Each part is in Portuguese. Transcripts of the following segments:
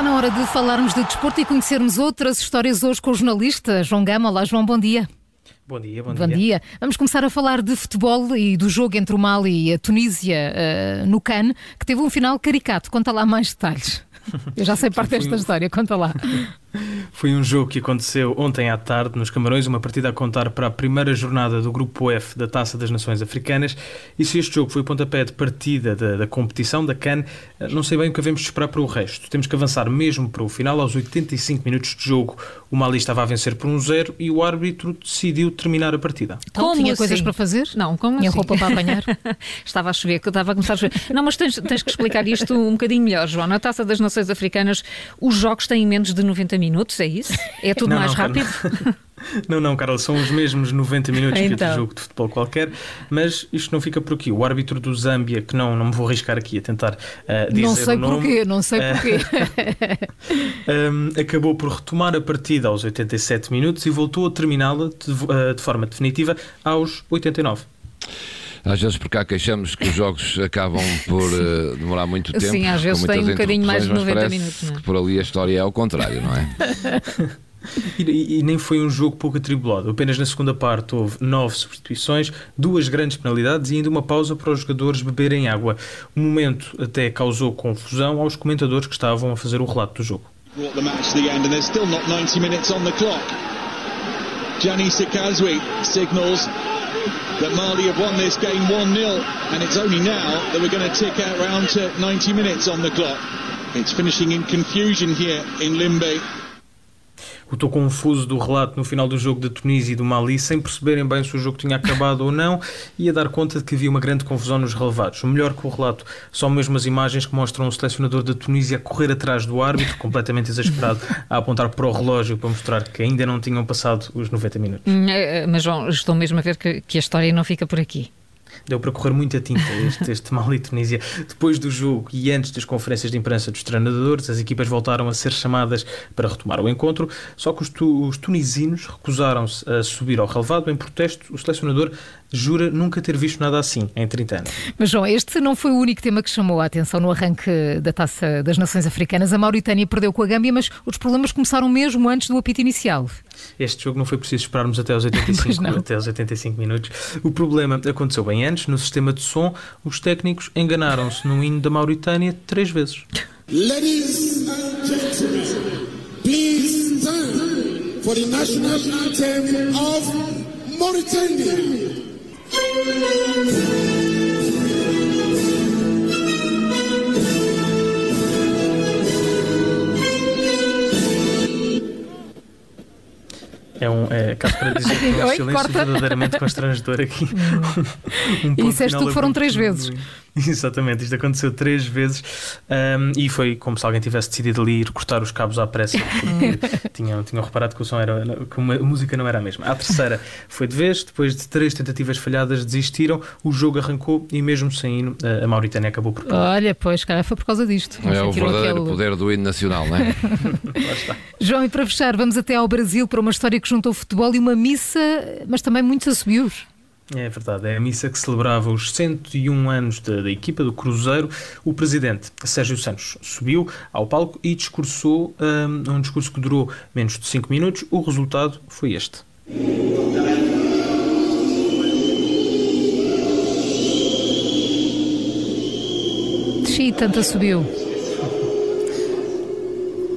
Está na hora de falarmos de desporto e conhecermos outras histórias hoje com o jornalista João Gama. Olá, João, bom dia. Bom dia, bom, bom dia. dia. Vamos começar a falar de futebol e do jogo entre o Mali e a Tunísia uh, no Cannes, que teve um final caricato. Conta lá mais detalhes. Eu já sei parte desta história, conta lá. Foi um jogo que aconteceu ontem à tarde nos Camarões, uma partida a contar para a primeira jornada do Grupo F da Taça das Nações Africanas. E se este jogo foi o pontapé de partida da, da competição, da CAN, não sei bem o que devemos esperar para o resto. Temos que avançar mesmo para o final, aos 85 minutos de jogo. O Mali estava a vencer por um zero e o árbitro decidiu terminar a partida. Então, como tinha assim? coisas para fazer? Não, como Tinha assim? roupa para apanhar? estava a chover, que eu estava a começar a chover. Não, mas tens, tens que explicar isto um bocadinho melhor, João. Na Taça das Nações Africanas, os jogos têm menos de 90 minutos, é isso? É tudo não, mais não, rápido? Não, não, Carla, são os mesmos 90 minutos então. que outro jogo de futebol qualquer, mas isto não fica por aqui. O árbitro do Zâmbia, que não, não me vou arriscar aqui a tentar uh, dizer Não sei porquê, não sei porquê. Uh, um, acabou por retomar a partida aos 87 minutos e voltou a terminá-la de, uh, de forma definitiva aos 89. Às vezes por cá queixamos que os jogos acabam por uh, demorar muito tempo. Sim, às vezes tem um bocadinho mais de 90 minutos. Não é? que por ali a história é ao contrário, não é? E, e, nem foi um jogo pouco atribulado. Apenas na segunda parte houve nove substituições, duas grandes penalidades e ainda uma pausa para os jogadores beberem água. O momento até causou confusão aos comentadores que estavam a fazer o relato do jogo. Gianni Sikazwi signals that Mali have won this game 1-0 and it's only now that we're going to tick out round to 90 minutes on the clock. It's finishing in confusion here in Limbe. O tom confuso do relato no final do jogo da Tunísia e do Mali, sem perceberem bem se o jogo tinha acabado ou não, e a dar conta de que havia uma grande confusão nos relevados. O melhor que o relato são mesmo as imagens que mostram o selecionador da Tunísia a correr atrás do árbitro, completamente exasperado, a apontar para o relógio para mostrar que ainda não tinham passado os 90 minutos. Hum, é, é, mas, João, estou mesmo a ver que, que a história não fica por aqui deu para correr muita tinta este, este Mali Tunísia. Depois do jogo e antes das conferências de imprensa dos treinadores, as equipas voltaram a ser chamadas para retomar o encontro, só que os, tu, os tunisinos recusaram-se a subir ao relevado. Em protesto, o selecionador jura nunca ter visto nada assim em 30 anos. Mas, João, este não foi o único tema que chamou a atenção no arranque da Taça das Nações Africanas. A Mauritânia perdeu com a Gâmbia, mas os problemas começaram mesmo antes do apito inicial. Este jogo não foi preciso esperarmos até aos 85, até aos 85 minutos. O problema aconteceu bem antes. No sistema de som, os técnicos enganaram-se no hino da Mauritânia três vezes. Ladies and gentlemen, please stand for the national anthem of Mauritania. Thank you. É um é, caso para dizer que é um silêncio corta. verdadeiramente constrangedor aqui. um, um e disseste tu que foram três vezes. Exatamente, isto aconteceu três vezes um, e foi como se alguém tivesse decidido ali ir cortar os cabos à pressa porque tinham, tinham reparado que o som era que a música não era a mesma. A terceira foi de vez, depois de três tentativas falhadas desistiram, o jogo arrancou e mesmo sem hino a Mauritânia acabou por Olha, pois, cara, foi por causa disto. É o verdadeiro aquele... poder do hino nacional, não é? João, e para fechar, vamos até ao Brasil para uma história que juntou futebol e uma missa, mas também muitos assobios. É verdade, é a missa que celebrava os 101 anos da, da, equipa do Cruzeiro. O presidente Sérgio Santos subiu ao palco e discursou um, um discurso que durou menos de 5 minutos. O resultado foi este. Desci, tanto subiu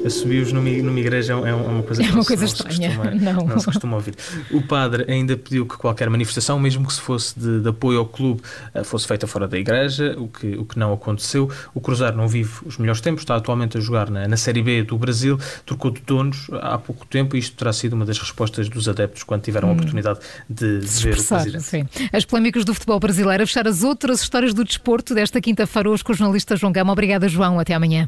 assobios numa, numa igreja é, é uma coisa, é uma coisa estranha. Se costuma, não. não se costuma ouvir. O padre ainda pediu que qualquer manifestação, mesmo que se fosse de, de, apoio ao clube, eh, fosse feita fora da igreja, o que, o que não aconteceu. O Cruzeiro não vive os melhores tempos, está atualmente a jogar na, na Série B do Brasil, trocou de donos há pouco tempo e isto terá sido uma das respostas dos adeptos quando tiveram a hum. oportunidade de, de ver o presidente. Sim. As polémicas do futebol brasileiro, a fechar as outras histórias do desporto desta quinta-feira hoje com o jornalista João Gama. Obrigada, João. Até amanhã.